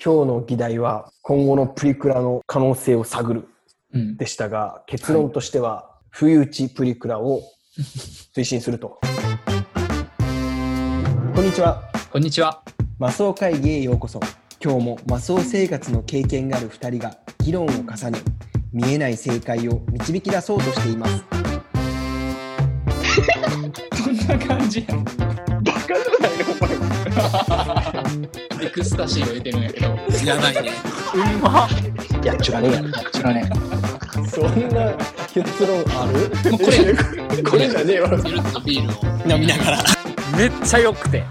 今日の議題は今後のプリクラの可能性を探るうん。でしたが、結論としては、不意打ちプリクラを 推進すると。こんにちは。こんにちは。マスオ会議へようこそ。今日もマスオ生活の経験がある2人が議論を重ね、見えない正解を導き出そうとしています。こんな感じや。バカじゃないのお前エクスタシーを入れてるんやけど。やばいねうんま。やっちゅらねえやろ。こちらね。そんな結論ある？もうこれ、これじゃねえわ。めっゆるっとビールを。飲みながらめっちゃ良くて。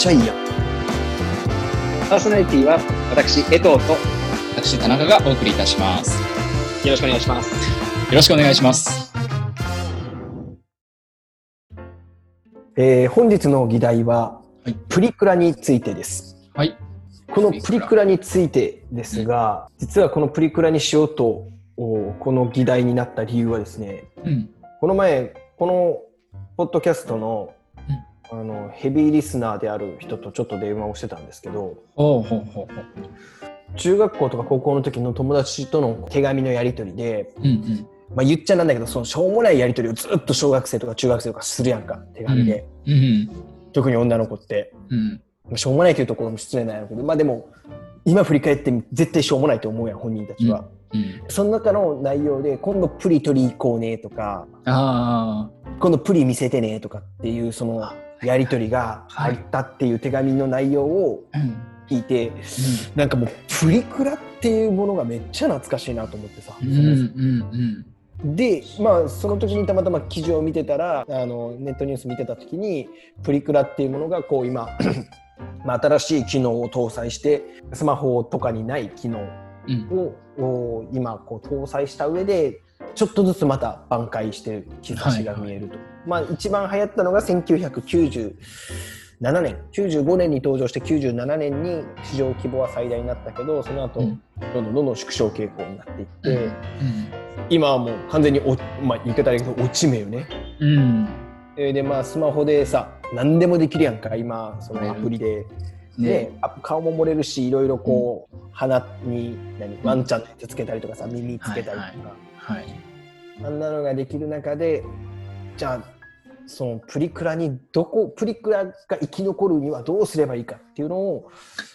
ちゃいいやん。パーソナリティは私江藤とよ私、田中がお送りいたします。ろしくお願いしますよろしくお願いします。えー本日の議題は、はいプリクラについてです。はい。このプリクラについてですが、実はこのプリクラにしようと、おこの議題になった理由はですね、うん。この前、このポッドキャストの、あのヘビーリスナーである人とちょっと電話をしてたんですけど。中学校とか高校の時の友達との手紙のやり取りで、うんうん。まあ、言っちゃなんだけど、そのしょうもないやり取りをずっと小学生とか中学生とかするやんか、手紙で。うん特に女の子って。うん。まあしょうもないというところも失礼なんやけど、まあでも、今振り返って絶対しょうもないと思うやん、本人たちは。うん。その中の内容で、今度プリ取り行こうねとか、あ今度プリ見せてねとかっていう、そのやり取りが入ったっていう手紙の内容を。聞いて、なんかもうプリクラっていうものがめっちゃ懐かしいなと思ってさ。うんうんで、まあ、その時にたまたま記事を見てたら、あの、ネットニュース見てた時に、プリクラっていうものが、こう今、まあ、新しい機能を搭載して、スマホとかにない機能うん。うん。今、こう搭載した上で、ちょっとずつまた挽回してる兆しが見えると。まあ、一番流行ったのが1997年、95年に登場して97年に市場規模は最大になったけど、その後、うんどんどんどんどん縮小傾向になっていって、うん。今はもう完全にお、まあ、言い方だけど落ち目よね。うん。えーでまあスマホでさ何でもできるやんか今そのアプリで、ね顔も漏れるしいろいろこう、鼻に何ワンちゃんのやつつけたりとかさ耳つけたりとか、はい。あんなのができる中でじゃあそのプリクラにどこプリクラが生き残るにはどうすればいいかっていうのを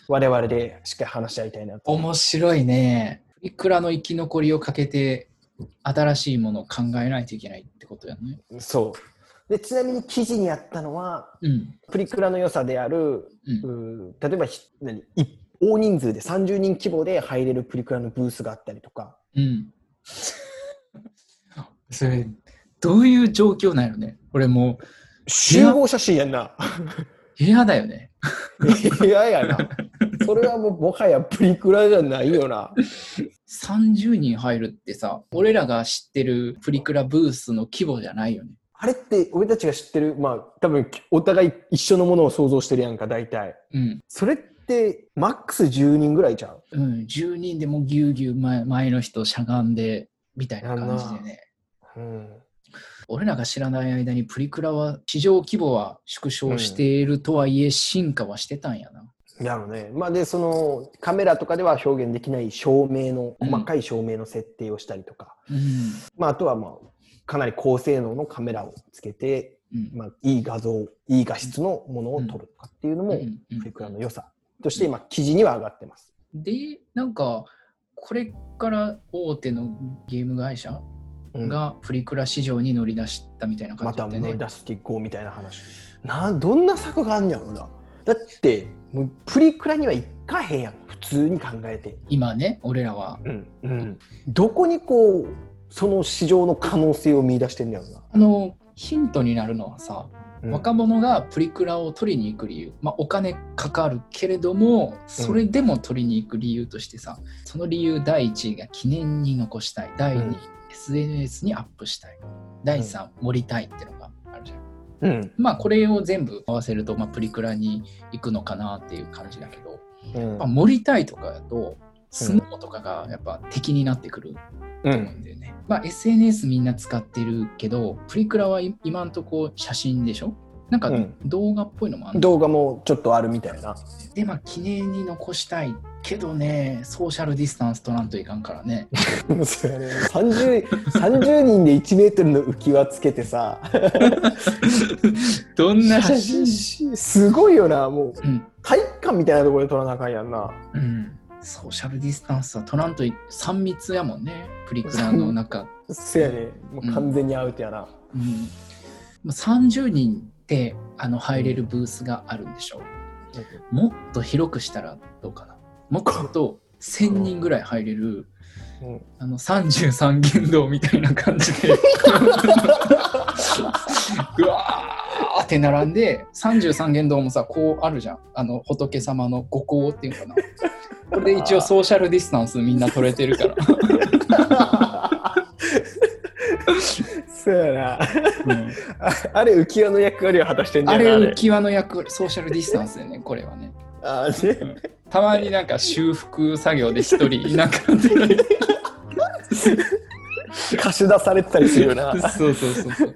我々でしっかり話し合いたいなと。面白いね。プリクラの生き残りをかけて、新しいものを考えないといけないってことやね。そうでちなみに記事にあったのはうん。プリクラの良さであるうん。例えばひ何？い大人数で30人規模で入れるプリクラのブースがあったりとかうん。それ、どういう状況なんやろね。俺も集合写真やんなう部屋だよね。いややなそれはもうもはやプリクラじゃないよな30人入るってさ、俺らが知ってるプリクラブースの規模じゃないよね。あれって俺たちが知ってるまあ多分お互い一緒のものを想像してるやんか大体うん。それってマックス10人ぐらいちゃう？うん。10人でもぎゅうぎゅう前前の人しゃがんで、みたいな感じでね。うん俺らが知らない間にプリクラは市場規模は縮小しているとはいえ進化はしてたんやな。やろね。まあで、そのカメラとかでは表現できない照明の、細かい照明の設定をしたりとか、うん。まああとはまあ、かなり高性能のカメラをつけて、うん。まあ、いい画像、いい画質のものを撮るとかっていうのも、うんうんプリクラの良さとして今、記事には上がってます。で、なんか、これから大手のゲーム会社うんがプリクラ市場に乗り出したみたいな感まじだったよね。た乗り出していこうみたいな話。などんな策があんねやろな。だって、もうプリクラには行かへんやん、普通に考えて。今ね、俺らは。うんうん、どこにこう、その市場の可能性を見出してんねやろな。あの、ヒントになるのはさ、うん。若者がプリクラを取りに行く理由、まあ、お金かかるけれどもそれでも取りに行く理由としてさ、その理由第1位が記念に残したい。第2位、うん。SNS にアップしたい。第3、盛りたいってのうん。まあこれを全部合わせると、まあ、プリクラに行くのかなっていう感じだけど、うん。まあ、盛りたいとかだとスノーとかがやっぱ敵になってくるうと思うんんだよね、まあ SNS みんな使ってるけどプリクラは今んとこ写真でしょなんかうん動画っぽいのもある、動画もちょっとあるみたいな。で、まあ記念に残したいけどね、ソーシャルディスタンス取らんといかんからね。そうやね 30, 30人で1メートルの浮き輪つけてさ、どんな写真？真すごいよな、もううん。体育館みたいなところで撮らなあかんやんな。うん。ソーシャルディスタンスは取らんとい3密やもんね。プリクラの中。せやね、もう完全にアウトやな。うん。まあ30人であの入れるブースがあるんでしょう。もっと広くしたらどうかな。もっと1000 人ぐらい入れる、うんあの33言動みたいな感じで、ぐわーって並んで、33言動もさ、こうあるじゃん。あの仏様の五行っていうかな。これで一応ソーシャルディスタンスみんな取れてるから。そうやな。うんああれ浮き輪の役割を果たしてんだあよな。れ浮き輪の役割、ソーシャルディスタンスでね、これはね。あれ？ねたまになんか修復作業で一人 なんか出ない貸し出されてたりするよな。そうそうそうそう。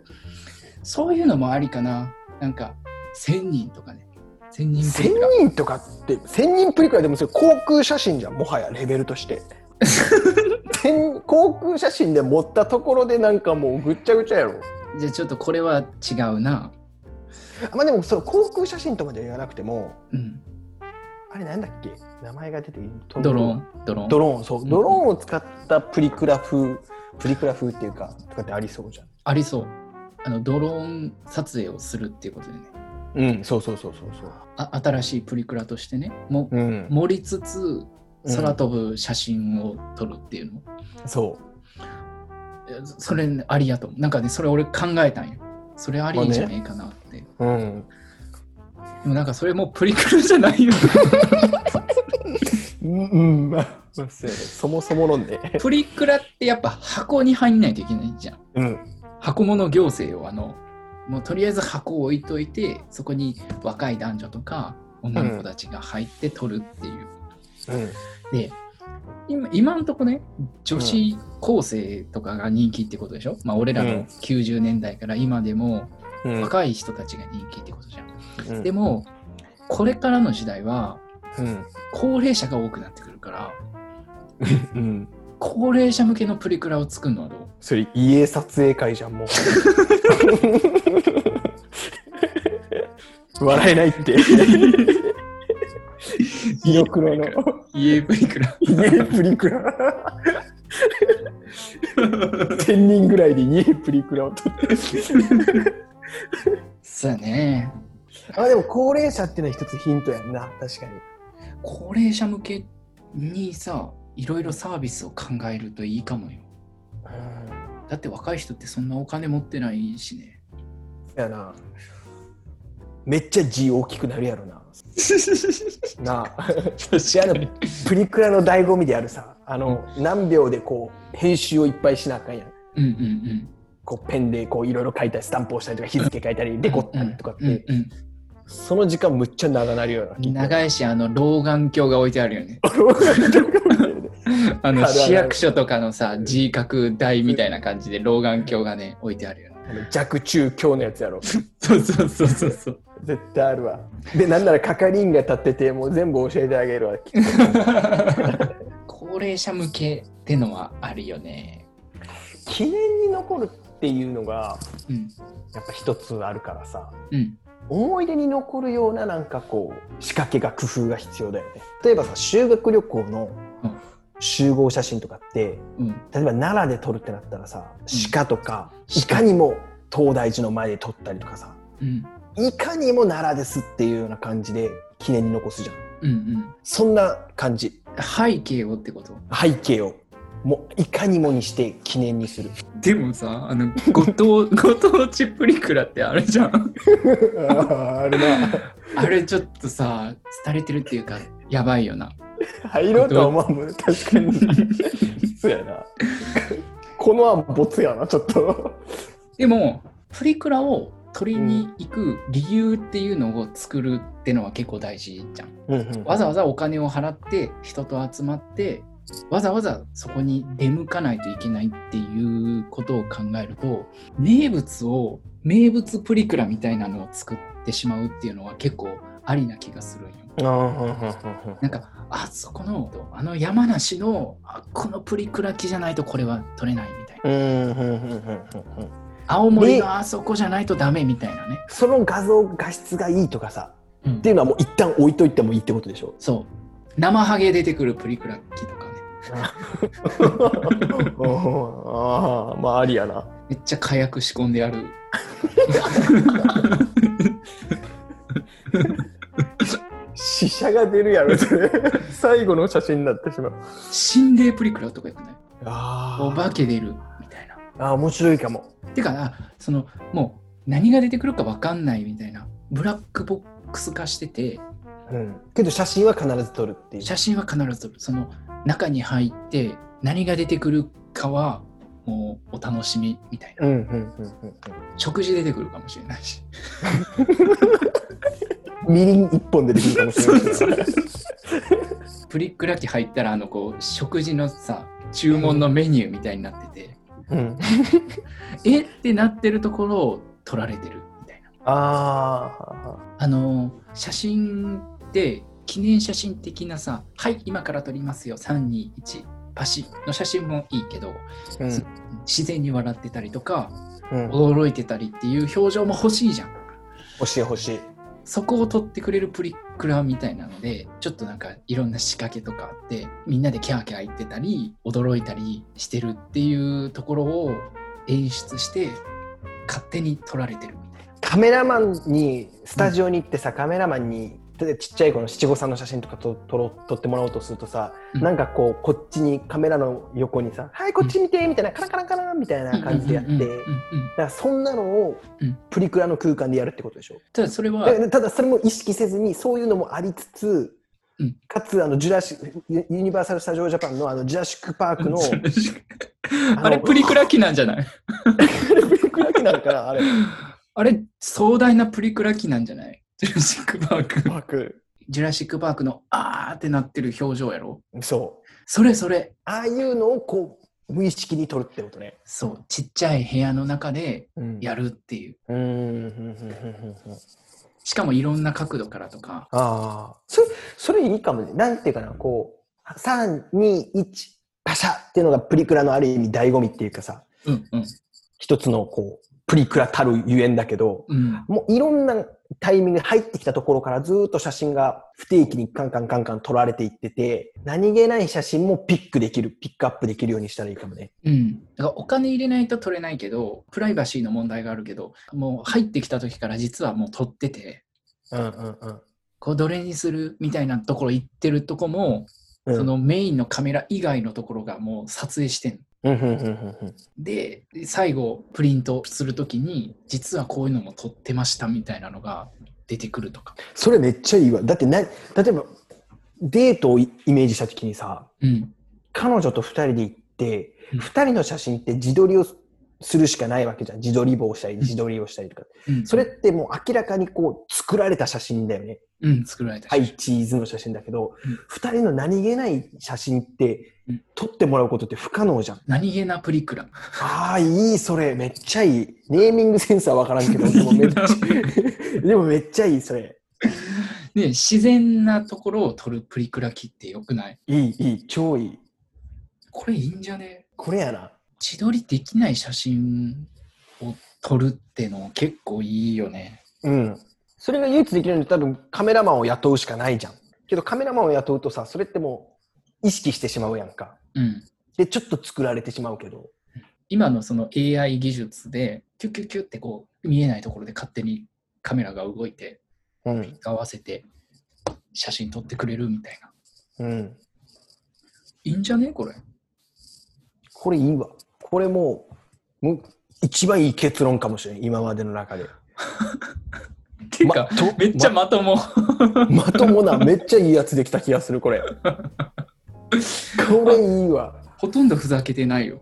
そういうのもありかな。なんか、1000人とかね。1000人プリ1000クラ。人とかって、1000人プリクラでもそれ航空写真じゃん、もはやレベルとして。1000航空写真で持ったところでなんかもうぐっちゃぐちゃやろ。じゃあちょっとこれは違うな。まあでもその航空写真とまでは言わなくても、うん。あれなんだっけ？名前が出てドローン？ドローン？ドローン、そう。んドローンを使ったプリクラ風、プリクラ風っていうか、とかってありそうじゃん。ありそう。あの、ドローン撮影をするっていうことでね。うん、そうそうそうそうそう。あ新しいプリクラとしてね。もうん、盛りつつ、うん空飛ぶ写真を撮るっていうの？そいやそれ、ね、ありやと。なんかね、それ俺考えたんよ。それありじゃねえかなって。う。うん。でもなんかそれもうプリクラじゃないよ。うん、うん、まあ、そうやねそもそも論で。プリクラってやっぱ箱に入んないといけないじゃん。うん。箱物行政をあの、もうとりあえず箱を置いといて、そこに若い男女とか女の子たちが入って撮るっていう。うん。で、今今のとこね、女子高生とかが人気ってことでしょ、まあ俺らのうん90年代から今でもうん。若い人たちが人気ってことじゃん。うんで、も、これからの時代はうん。高齢者が多くなってくるから、うん。高齢者向けのプリクラを作るのはどう？それ、家撮影会じゃん、もう。笑えないって。白黒の家プリクラ。家プリクラ。1000人ぐらいで家プリクラを撮って。そうやね。あ、でも高齢者っていうのは一つヒントやんな、確かに。高齢者向けにさ、いろいろサービスを考えるといいかもよ。だって若い人ってそんなお金持ってないしね。やな。めっちゃ字大きくなるやろな。なあ。であのプリクラの醍醐味であるさ、あの、何秒でこう、編集をいっぱいしなあかんやん。うんうんうん。こうペンでこういろいろ書いたりスタンプをしたりとか日付書いたりデコったりとかって、うんうんその時間むっちゃ長なるよううん、な。長いし、あの、老眼鏡が置いてあるよね。あの、市役所とかのさ、字書く台みたいな感じで老眼鏡がね、置いてあるよね。弱中強のやつやろ。そうそうそうそうそう。絶対あるわ。で、なんなら係員が立ってて、もう全部教えてあげるわ。高齢者向けってのはあるよね。記念に残るっていうのが、うん。やっぱ一つあるからさ。うん。思い出に残るようななんかこう仕掛けが工夫が必要だよね例えばさ修学旅行のうん集合写真とかってうん。例えば奈良で撮るってなったらさうん鹿とかいかにも東大寺の前で撮ったりとかさうん。いかにも奈良ですっていうような感じで記念に残すじゃんうんうん。そんな感じ背景をってこと？背景をもういかにもにして記念にするでもさ、あの、ご当 ご当地プリクラってあるじゃん。あるな あれちょっとさ、廃れてるっていうか、やばいよな。入ろうとは思うもん 確かにそうやなこの案ボツやなちょっとでも、プリクラを取りに行く理由っていうのを作るってのは結構大事じゃん。うんうんわざわざお金を払って人と集まってわざわざそこに出向かないといけないっていうことを考えると名物を名物プリクラみたいなのを作ってしまうっていうのは結構ありな気がするんよ。なんかあそこのあの山梨のあこのプリクラ機じゃないとこれは撮れないみたいな。青森のあそこじゃないとダメみたいなね。その画像画質がいいとかさうん。っていうのはもう一旦置いといてもいいってことでしょ？そう。生ハゲ出てくるプリクラ機とかね。ああまあありやな。めっちゃ火薬仕込んである 死者が出るやろそれ 最後の写真になってしまう。心霊プリクラとかよくないあお化け出るみたいな。あー面白いかも。てかなそのもう何が出てくるか分かんないみたいな。ブラックボックス化してて。うん。けど写真は必ず撮るっていう。写真は必ず撮る。その中に入って何が出てくるかはもうお楽しみみたいな。うんうんうんうん食事出てくるかもしれないし。う んみりん一本でできるかもしれない。プリクラ機入ったらあのこう食事のさ注文のメニューみたいになってて。うん。え？ってなってるところを撮られてるみたいな。ああの写真って記念写真的なさ「はい今から撮りますよ。321パシ」の写真もいいけどあうん。自然に笑ってたりとかうん。驚いてたりっていう表情も欲しいじゃん。欲しい欲しいそこを取ってくれるプリクラみたいなのでちょっとなんかいろんな仕掛けとかあってみんなでキャーキャー言ってたり驚いたりしてるっていうところを演出して勝手に撮られてるみたいな。カメラマンにスタジオに行ってさ、カメラマンに例えばちっちゃい子の七五三の写真とかと撮ろう撮ってもらおうとするとさ、うん。なんかこうこっちにカメラの横にさ「はいこっち見て」みたいなカランカランカランみたいな感じでやって、うんうんうんうん。うんだからそんなのをうん。プリクラの空間でやるってことでしょ、ただそれはだただそれも意識せずにそういうのもありつつ、うん。かつあのジュラシユユニバーサル・スタジオ・ジャパンのあのジュラシック・パークのあれプリクラ機なんじゃない？プリクラ機なのかなあれ。あれ壮大なプリクラ機なんじゃない？ジュラシック・パーク。パークジュラシック・パークのあーってなってる表情やろ？そうそれそれ。ああいうのをこう無意識に撮るってことね、そう、ちっちゃい部屋の中でうんやるっていう。うーんふんふんふんふんふんしかもいろんな角度からとか。ああそれそれいいかもねなんていうかなこう321パシャっていうのがプリクラのある意味醍醐味っていうかさうんうん。一つのこうプリクラたるゆえんだけどうん、もういろんなタイミングで入ってきたところからずーっと写真が不定期にカンカンカンカン撮られていってて何気ない写真もピックできるピックアップできるようにしたらいいかもね。うん。だからお金入れないと撮れないけど、プライバシーの問題があるけど、もう入ってきた時から実はもう撮ってて、うんうんうん。こうどれにするみたいなところ行ってるとこも、うん。そのメインのカメラ以外のところがもう撮影してんで、最後プリントするときに、実はこういうのも撮ってましたみたいなのが出てくるとか。それめっちゃいいわだってな例えばデートをイメージした時にさうん。彼女と2人で行って、うん2人の写真って自撮りをするしかないわけじゃん。自撮り棒をしたり自撮りをしたりとか、うん、それってもう明らかにこう作られた写真だよね。うん、作られたはい写真チーズの写真だけど、うん。2人の何気ない写真って、うん撮ってもらうことって不可能じゃん。何気なプリクラ。ああいいそれ。めっちゃいい。ネーミングセンスは分からんけど でもめっちゃでもめっちゃいいそれ。ね、自然なところを撮るプリクラ機ってよくない？いいいい。超いい。これいいんじゃね？これやな自撮りできない写真を撮るっての結構いいよね。うん。それが唯一できるのに多分カメラマンを雇うしかないじゃん。けどカメラマンを雇うとさ、それってもう意識してしまうやんか。うん。で、ちょっと作られてしまうけど。今のその AI 技術で、キュッキュッキュッってこう、見えないところで勝手にカメラが動いて、うん。合わせて写真撮ってくれるみたいな。うん。いいんじゃね？これ。これいいわ。これもう、もう一番いい結論かもしれん。今までの中で。てか、とめっちゃまとも。ま まともな、めっちゃいいやつできた気がする、これ。これいいわ。ほとんどふざけてないよ。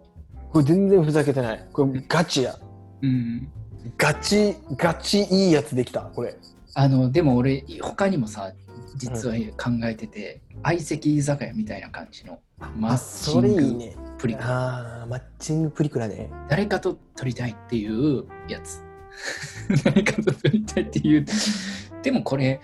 これ全然ふざけてない。これガチや。うん。ガチ、ガチいいやつできた、これ。あの、でも俺、他にもさ、実は考えてて、相席居酒屋みたいな感じのマあッチそれいいねプリクラ。ああマッチングプリクラね。誰かと撮りたいっていうやつ。誰かと撮りたいっていう。でもこれ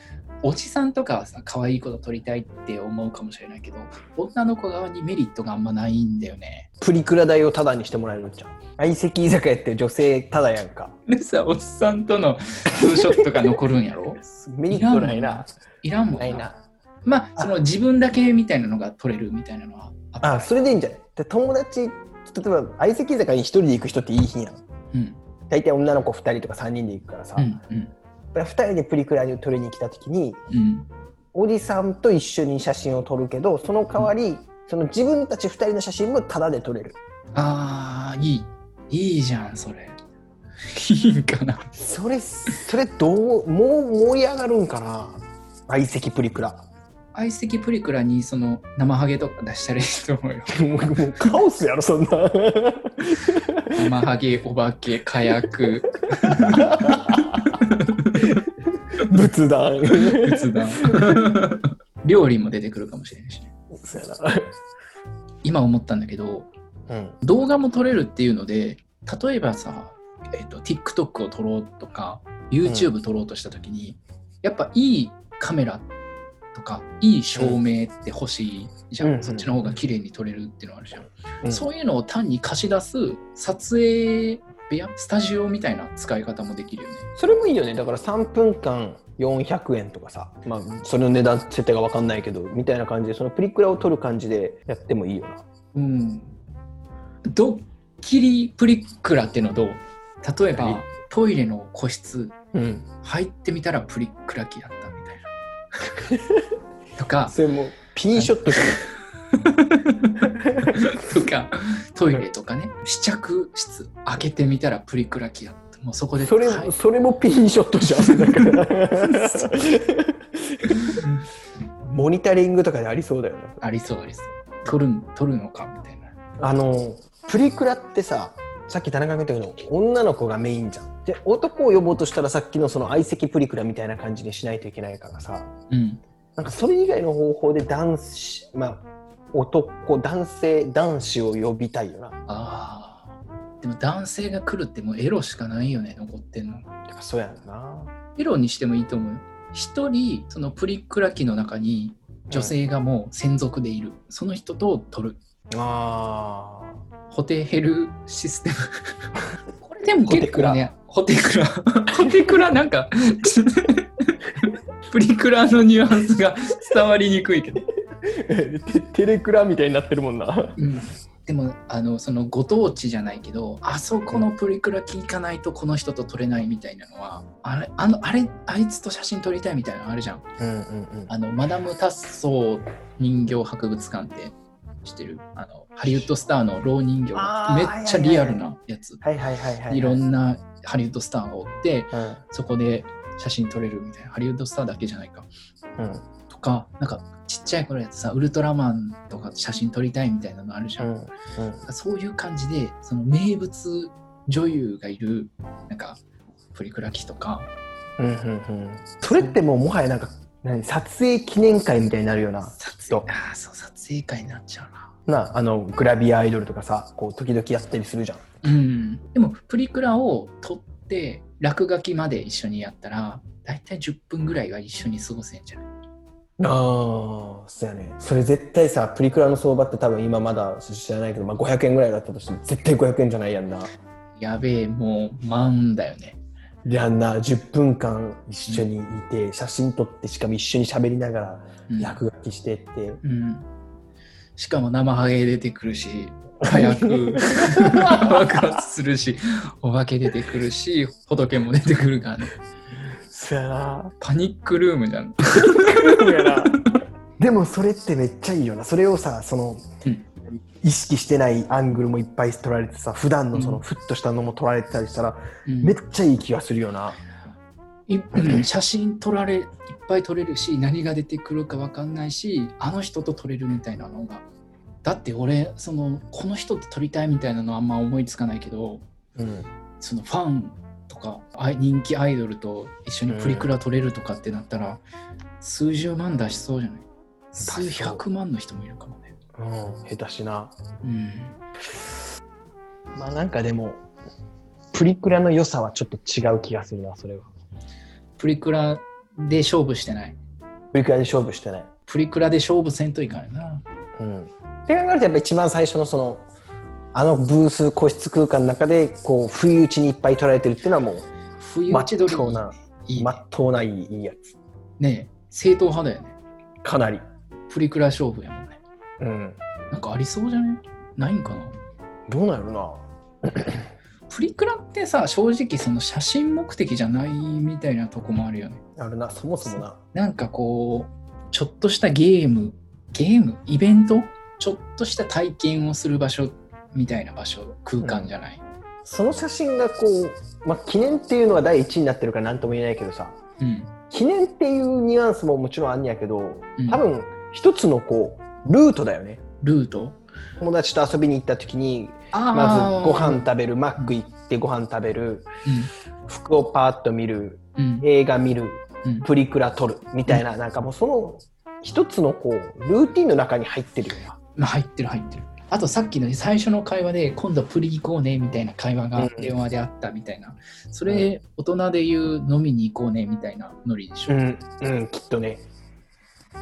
おじさんとかはさ可愛い子と撮りたいって思うかもしれないけど女の子側にメリットがあんまないんだよね。プリクラ代をタダにしてもらえるんじゃん相席居酒屋って女性タダやんか。でさおっさんとのツーショットが残るんやろ？メリットないな。いらんもんな。いな。まあその自分だけみたいなのが撮れるみたいなのはああそれでいいんじゃない？で友達例えば相席居酒屋に一人で行く人っていい日やん。うん。大体女の子2人とか3人で行くからさ、うんうん。2人でプリクラに撮りに来た時にうん。おじさんと一緒に写真を撮るけどその代わり、その自分たち2人の写真もタダで撮れる。ああいい。いいじゃんそれ。いいんかな。それそれどうもう盛り上がるんかな。相席プリクラ相席プリクラにその生ハゲとか出したらいいと思うよ。もうもうカオスやろそんな。生ハゲお化け火薬仏壇。仏壇。料理も出てくるかもしれないしね。そうや今思ったんだけどなうん。動画も撮れるっていうので例えばさ、えっと TikTok を撮ろうとか YouTube 撮ろうとした時に、やっぱいいカメラとかいい照明って欲しいじゃん、うん。そっちの方が綺麗に撮れるっていうのがあるじゃん、うん。そういうのを単に貸し出す撮影部屋スタジオみたいな使い方もできるよね。それもいいよね。だから3分間400円とかさまあそれの値段設定が分かんないけどみたいな感じでそのプリクラを撮る感じでやってもいいよな。うん。ドッキリプリクラっていうのどう？例えば何トイレの個室。うん。入ってみたらプリクラ機だった とかそれもピンショットじゃ とかトイレとかね。試着室開けてみたらプリクラ機だったもうそこでんそれ,、はい。それもピンショットじゃんだから。モニタリングとかでありそうだよね。ありそうありそう。撮るん撮るのかみたいな。あのプリクラってささっき田中が言ったけど女の子がメインじゃんで男を呼ぼうとしたらさっきのその相席プリクラみたいな感じにしないといけないからさ。うん。なんかそれ以外の方法で男子まあ男男性男子を呼びたいよな。あー。でも男性が来るってもうエロしかないよね残ってんの。やっぱそうやんな。エロにしてもいいと思うよ。一人そのプリクラ機の中に女性がもう専属でいる、その人と撮る。あホテヘルシステム でも結構ねホテクラ。ホテクラ。なんか プリクラのニュアンスが伝わりにくいけど、テテレクラみたいになってるもんな。うん、でもあのそのご当地じゃないけどあそこのプリクラ機行かないとこの人と撮れないみたいなのはあれあのあれあいつと写真撮りたいみたいなのあるじゃん。うんうんうん。あのマダム・タッソー人形博物館って知ってるあのハリウッドスターの老人形。めっちゃリアルなやつ。はいはいはいはいい。ろんなハリウッドスターがおってうん。そこで写真撮れるみたいな。ハリウッドスターだけじゃないか。うん。とかなんかちっちゃい頃やつさウルトラマンとか写真撮りたいみたいなのあるじゃん、うん。うん。そういう感じでその名物女優がいるなんかプリクラ機とか。うんうんうん。それってもうもはやなんか何撮影記念会みたいになるような撮と影ああそう撮影会になっちゃうな。なあのグラビアアイドルとかさこう時々やったりするじゃん。うん、でもプリクラを撮って落書きまで一緒にやったら大体10分ぐらいは一緒に過ごせんじゃない？ああそうやね。それ絶対さプリクラの相場って多分今まだ知らないけど、まあ、500円ぐらいだったとしても絶対500円じゃないやんな。やべえもう万だよねやんな10分間一緒にいて、写真撮ってしかも一緒に喋りながらうん。落書きしてって、うん、しかも生ハゲ出てくるし火薬 爆発するしお化け出てくるし仏も出てくるからね。そやな。パニックルームじゃん。でもそれってめっちゃいいよな。それをさその、うん意識してないアングルもいっぱい撮られてさ普段のそのうん。ふっとしたのも撮られてたりしたら、うん。めっちゃいい気がするよな。写真撮られいっぱい撮れるし何が出てくるか分かんないしあの人と撮れるみたいなのが。だって俺そのこの人と撮りたいみたいなのあんま思いつかないけどうん。そのファンとか人気アイドルと一緒にプリクラ撮れるとかってなったら、数十万出しそうじゃない？数百万の人もいるかも。ね。うん、下手しな。うん。まあなんかでも、プリクラの良さはちょっと違う気がするな、それは。プリクラで勝負してない？プリクラで勝負してない。プリクラで勝負せんといかんよな。うん。って考えるとやっぱ一番最初のその、あのブース個室空間の中で、こう、不意打ちにいっぱい取られてるっていうのはもう、まっ冬打ち取りとうな、いい、まっとうないいいいやつ。ね正統派だよね。かなり。プリクラ勝負やもんね。うん。なんかありそうじゃない？ないんかな？どうなるな？プリクラってさ、正直その写真目的じゃないみたいなとこもあるよね。あるな、そもそもな。なんかこう、ちょっとしたゲーム、ゲーム？イベント？ちょっとした体験をする場所みたいな場所、空間じゃない？その写真がこう、まあ、記念っていうのは第一になってるから何とも言えないけどさ、うん。記念っていうニュアンスももちろんあんねやけど、うん多分一つのこう、ルートだよね。ルート？友達と遊びに行った時に、あまずご飯食食べる、マック行ってご飯食べる、うん。服をパーッと見る、うん。映画見る、うんプリクラ撮る、みたいな、なんかもうその一つのこう、ルーティンの中に入ってるよな。まあ、入ってる入ってる。あとさっきの最初の会話で今度プリ行こうねみたいな会話がうん電話であったみたいな。それ大人で言う飲みに行こうねみたいなノリでしょ？うん、うん、きっとね。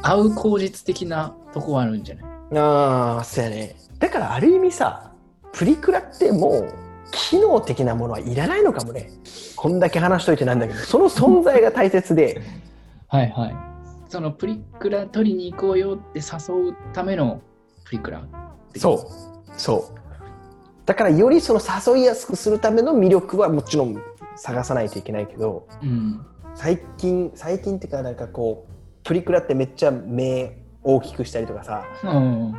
会う口実的なとこはあるんじゃない？ああ、そうやね。だからある意味さ、プリクラってもう、機能的なものはいらないのかもね。こんだけ話しといてなんだけど、その存在が大切で、はいはい。そのプリクラ取りに行こうよって誘うためのプリクラ。そう、そう。だからよりその誘いやすくするための魅力はもちろん探さないといけないけど、うん。最近、最近っていうかなんかこう、プリクラってめっちゃ目大きくしたりとかさ、うん。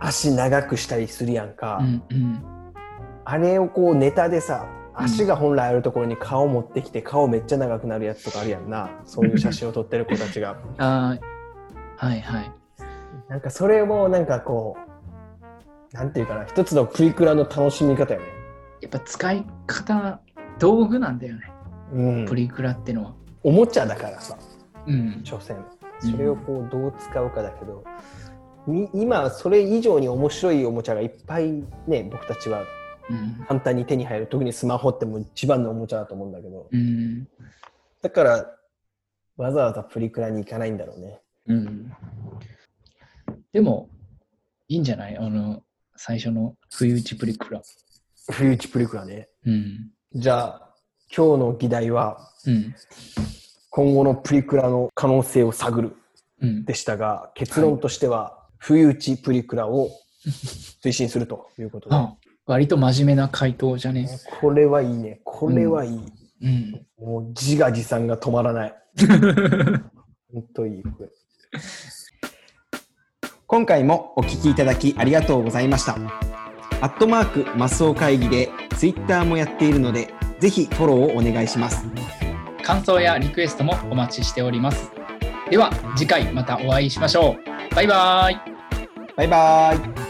足長くしたりするやんか。うん。うん。あれをこうネタでさ足が本来あるところに顔持ってきて顔めっちゃ長くなるやつとかあるやんなそういう写真を撮ってる子たちが ああ、はいはい。なんかそれもなんかこうなんていうかな一つのプリクラの楽しみ方よねやっぱ使い方、道具なんだよね。うんプリクラってのは。おもちゃだからさうん。所詮それをこうどう使うかだけど、み今それ以上に面白いおもちゃがいっぱいね僕たちはうん。簡単に手に入る特にスマホってもう一番のおもちゃだと思うんだけどうん。だからわざわざプリクラに行かないんだろうねうん。でも、いいんじゃない？あの、最初の不意打ちプリクラ。冬打ちプリクラねうん。じゃあ今日の議題はうん。今後のプリクラの可能性を探る。うん。でしたが結論としては冬打ちプリクラを 推進するということで。あ割と真面目な回答じゃね？これはいいね。これはいい、うん。もう自画自賛が止まらない。本当いいこれ。今回もお聞きいただきありがとうございました。アットマークマスオ会議でツイッターもやっているのでぜひフォローをお願いします感想やリクエストもお待ちしております。では、次回またお会いしましょう。バイバーイ。バイバイ